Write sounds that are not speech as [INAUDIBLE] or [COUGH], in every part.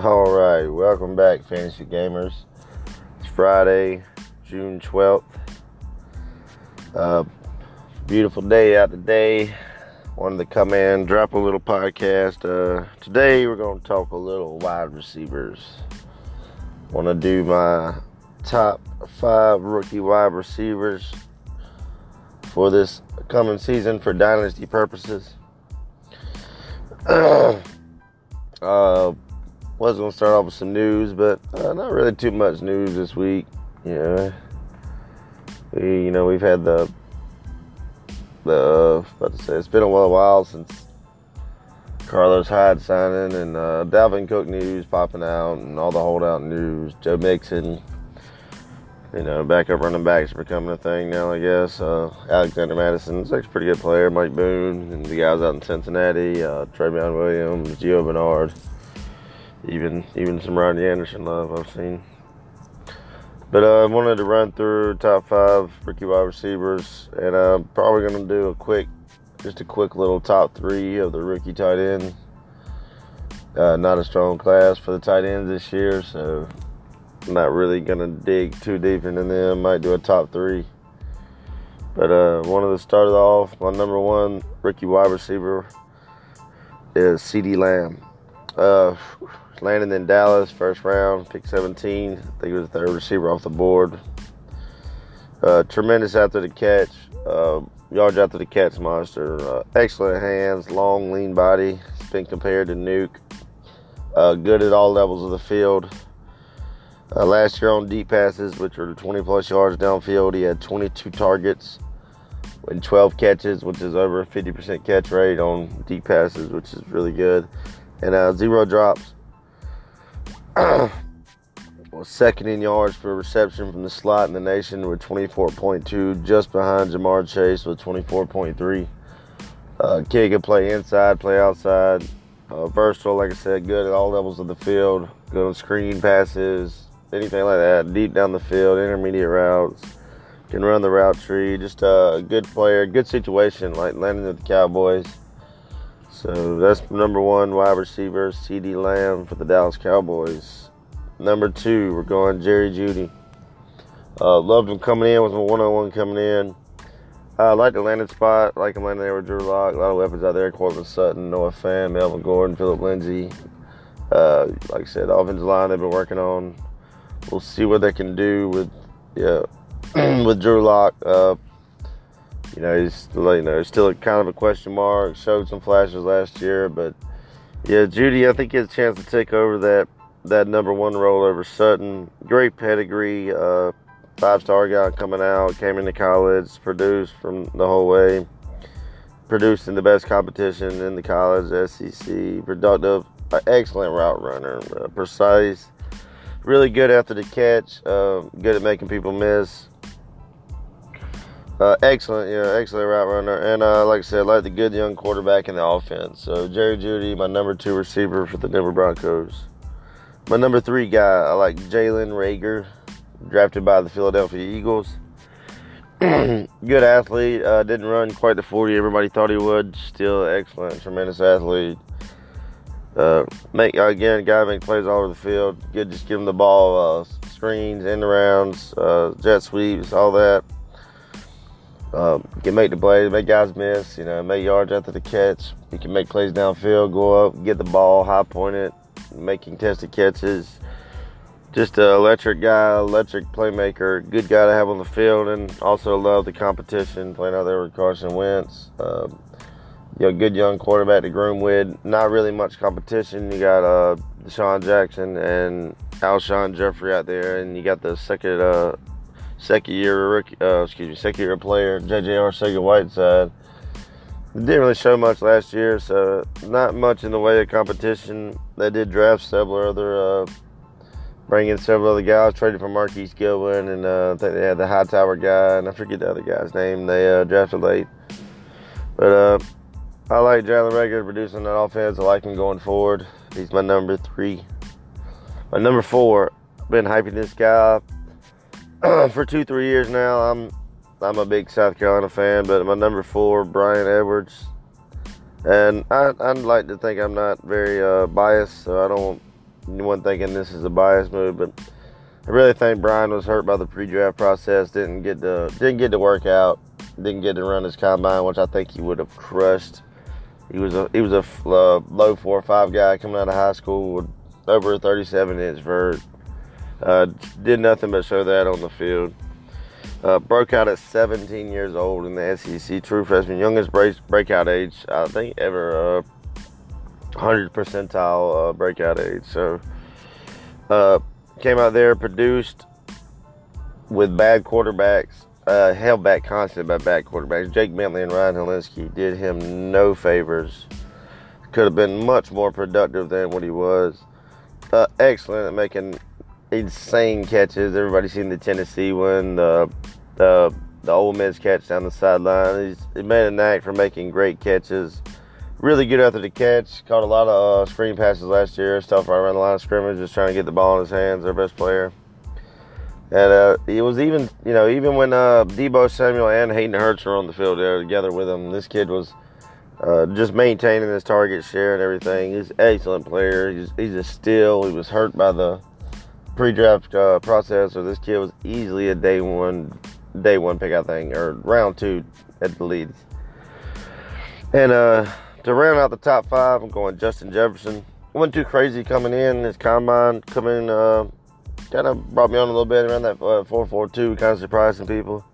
All right, welcome back, fantasy gamers. It's Friday, June 12th. Uh, beautiful day out today. Wanted to come in, drop a little podcast. Uh, today, we're going to talk a little wide receivers. Want to do my top five rookie wide receivers for this coming season for dynasty purposes. [CLEARS THROAT] uh, was gonna start off with some news, but uh, not really too much news this week. Yeah, we you know we've had the the about to say it's been a while, since Carlos Hyde signing and uh, Dalvin Cook news popping out and all the holdout news. Joe Mixon, you know, backup running backs becoming a thing now. I guess uh, Alexander Mattison's like a pretty good player. Mike Boone and the guys out in Cincinnati, uh, Trayveon Williams, Gio Bernard even even some Rodney Anderson love I've seen. But uh, I wanted to run through top five rookie wide receivers, and I'm probably going to do a quick, just a quick little top three of the rookie tight end. Uh, not a strong class for the tight ends this year, so I'm not really going to dig too deep into them. Might do a top three. But uh, wanted to start it off. My number one rookie wide receiver is CeeDee Lamb. Uh, landed in Dallas, first round, pick 17. I think he was the third receiver off the board. Uh, tremendous after the catch, uh, yards after the catch monster. Uh, excellent hands, long, lean body. It's been compared to Nuk. Uh, good at all levels of the field. Uh, last year on deep passes, which were 20 plus yards downfield, he had 22 targets and 12 catches, which is over a 50% catch rate on deep passes, which is really good. And uh, zero drops. [CLEARS THROAT] was second in yards for reception from the slot in the nation with 24.2, just behind Ja'Marr Chase with 24.3. Uh, kid can play inside, play outside. Uh, versatile, like I said, good at all levels of the field. Good on screen passes, anything like that. Deep down the field, intermediate routes. Can run the route tree. Just a good player, good situation, like landing with the Cowboys. So that's number one wide receiver, CeeDee Lamb for the Dallas Cowboys. Number two, we're going Jerry Jeudy. Uh, loved him coming in, was on one coming in. I uh, like the landing spot, like him landing there with Drew Lock. A lot of weapons out there Courtland Sutton, Noah Fant, Melvin Gordon, Phillip Lindsay. Uh, like I said, the offensive line they've been working on. We'll see what they can do with yeah [CLEARS THROAT] with Drew Lock. You know, he's you know, still kind of a question mark. Showed some flashes last year, but yeah, Jeudy, I think he has a chance to take over that that number one role over Sutton. Great pedigree, uh, five star guy coming out, came into college, produced from the whole way, produced in the best competition in the college, SEC, productive, excellent route runner, uh, precise, really good after the catch, uh, good at making people miss. Uh, excellent, yeah, excellent route runner, and uh, like I said, like the good young quarterback in the offense. So Jerry Jeudy, my number two receiver for the Denver Broncos. My number three guy, I like Jalen Reagor, drafted by the Philadelphia Eagles. [CLEARS THROAT] good athlete, uh, didn't run quite the 40 everybody thought he would. Still excellent, tremendous athlete. Uh, make again, guy make plays all over the field. Good, just give him the ball, uh, screens, end rounds, uh, jet sweeps, all that. Um, can make the plays, make guys miss, you know, make yards after the catch. He can make plays downfield, go up, get the ball, high point it, making tested catches. Just an electric guy, electric playmaker, good guy to have on the field, and also love the competition playing out there with Carson Wentz. Um, you know, good young quarterback to groom with. Not really much competition. You got uh, DeSean Jackson and Alshon Jeffery out there, and you got the second uh, second year rookie, uh, excuse me, second year player, JJ Arcega-Whiteside. Didn't really show much last year, so not much in the way of competition. They did draft several other, uh, bring in several other guys, traded for Marquise Goodwin, and uh, I think they had the Hightower guy, and I forget the other guy's name. They uh, drafted late. But uh, I like Jalen Reagor producing that offense. I like him going forward. He's my number three. My number four, been hyping this guy [CLEARS THROAT] for two, three years now. I'm I'm a big South Carolina fan, but my number four, Bryan Edwards, and I, I'd like to think I'm not very uh, biased, so I don't want anyone thinking this is a bias move, but I really think Bryan was hurt by the pre-draft process. Didn't get to didn't get to work out. Didn't get to run his combine, which I think he would have crushed. He was a he was a uh, low four or five guy coming out of high school with over a 37 inch vert. Uh, did nothing but show that on the field. Uh, broke out at 17 years old in the SEC, true freshman, youngest break, breakout age I think ever, uh, 100 percentile uh, breakout age. So uh, came out there, produced with bad quarterbacks, uh, held back constantly by bad quarterbacks. Jake Bentley and Ryan Hilinski did him no favors. Could have been much more productive than what he was. Uh, excellent at making insane catches. Everybody's seen the Tennessee one, the the the Ole Miss catch down the sideline. He's he made a knack for making great catches. Really good after the catch. Caught a lot of uh, screen passes last year. Stuff right around the line of scrimmage, just trying to get the ball in his hands. Their best player. And uh, it was even, you know, even when uh, Deebo Samuel and Hayden Hurst were on the field there together with him, this kid was uh, just maintaining his target share and everything. He's an excellent player. He's, he's a steal. He was hurt by the pre-draft uh, process, or this kid was easily a day one, day one pick, I think, or round two at the lead. And uh, to round out the top five, I'm going Justin Jefferson. Wasn't too crazy coming in. His combine coming uh, kind of brought me on a little bit around that uh, 442, kind of surprised some people.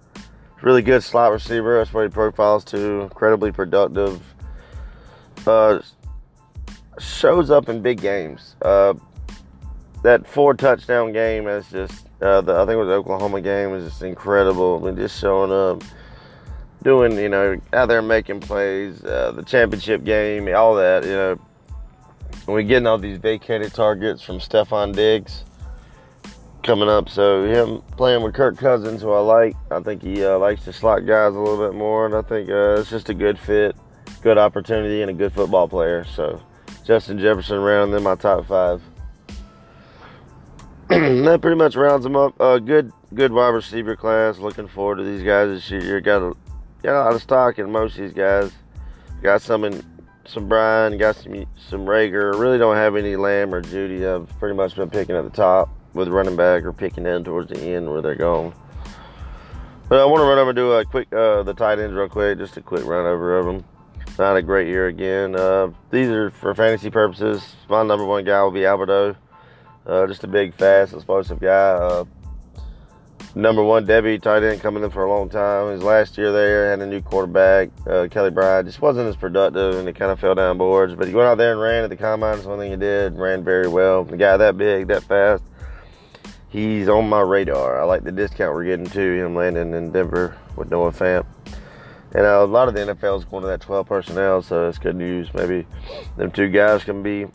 Really good slot receiver. That's what he profiles to. Incredibly productive. Uh, shows up in big games. Uh, that four touchdown game is just, uh, the, I think it was Oklahoma game, was just incredible. I mean, just showing up, doing, you know, out there making plays, uh, the championship game, all that, you know. We're getting all these vacated targets from Stefon Diggs coming up. So him playing with Kirk Cousins, who I like. I think he uh, likes to slot guys a little bit more, and I think uh, it's just a good fit, good opportunity, and a good football player. So Justin Jefferson around in my top five. That pretty much rounds them up. Uh, good, good wide receiver class. Looking forward to these guys this year. Got a, got a lot of stock in most of these guys. Got some in some Bryan. Got some some Reagor. Really don't have any Lamb or Jeudy. I've pretty much been picking at the top with running back or picking in towards the end where they're going. But I want to run over and do a quick uh, the tight ends real quick, just a quick run over of them. Not a great year again. Uh, these are for fantasy purposes. My number one guy will be Alberto. Uh, just a big, fast, explosive guy. Uh, number one Debbie tight end coming in for a long time. His last year there had a new quarterback, uh, Kelly Bryant. Just wasn't as productive, and he kind of fell down boards. But he went out there and ran at the combine. That's one thing he did. Ran very well. The guy that big, that fast he's on my radar. I like the discount we're getting to him landing in Denver with Noah Fant. And uh, a lot of the NFL is going to that 12 personnel, so it's good news. Maybe them two guys can be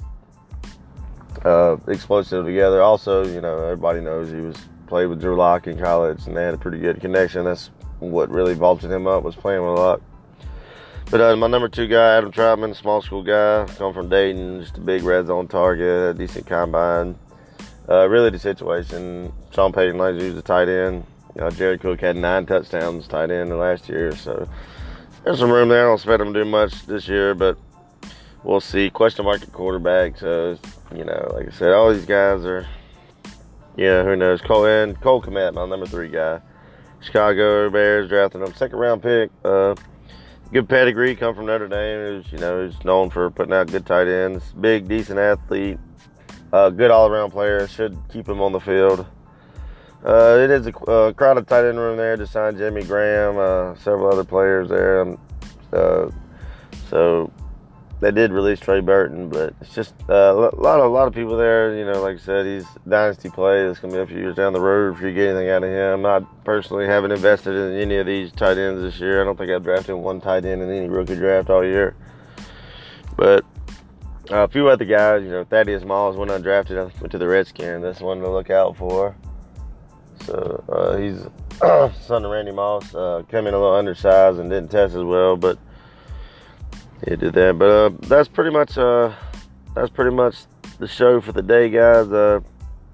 uh, explosive together. Also, you know, everybody knows he was played with Drew Lock in college, and they had a pretty good connection. That's what really vaulted him up was playing with Lock. But uh, my number two guy, Adam Trautman, small school guy, come from Dayton, just a big red zone target, decent combine uh, really, the situation, Sean Payton likes to use the tight end. You know, Jared Cook had nine touchdowns tight end last year, so there's some room there. I don't expect him to do much this year, but we'll see. Question mark at quarterback. So, you know, like I said, all these guys are, yeah, who knows? Cole and Cole Kmet, my number three guy. Chicago Bears drafting him, second round pick. Uh, good pedigree, come from Notre Dame. Who's you know, who's known for putting out good tight ends. Big, decent athlete. Uh, good all around player. Should keep him on the field. Uh, it is a uh, crowded tight end room there. Just signed Jimmy Graham, uh, several other players there. Um, uh, so they did release Trey Burton, but it's just uh, a lot of a lot of people there. You know, like I said, he's dynasty play. It's gonna be a few years down the road if you get anything out of him. I personally haven't invested in any of these tight ends this year. I don't think I've drafted one tight end in any rookie draft all year. But uh, a few other guys, you know, Thaddeus Moss went undrafted, went to the Redskins. That's one to look out for. So uh, he's [CLEARS THROAT] son of Randy Moss. Uh, came in a little undersized and didn't test as well, but he did that. But uh, that's pretty much uh, that's pretty much the show for the day, guys. Uh,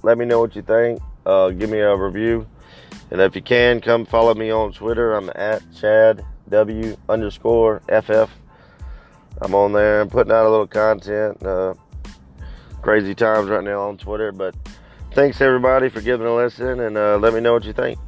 let me know what you think. give me a review, and if you can, come follow me on Twitter. I'm at Chad W underscore FF I'm on there. I'm putting out a little content. Uh, crazy times right now on Twitter. But thanks everybody for giving a listen, and uh, let me know what you think.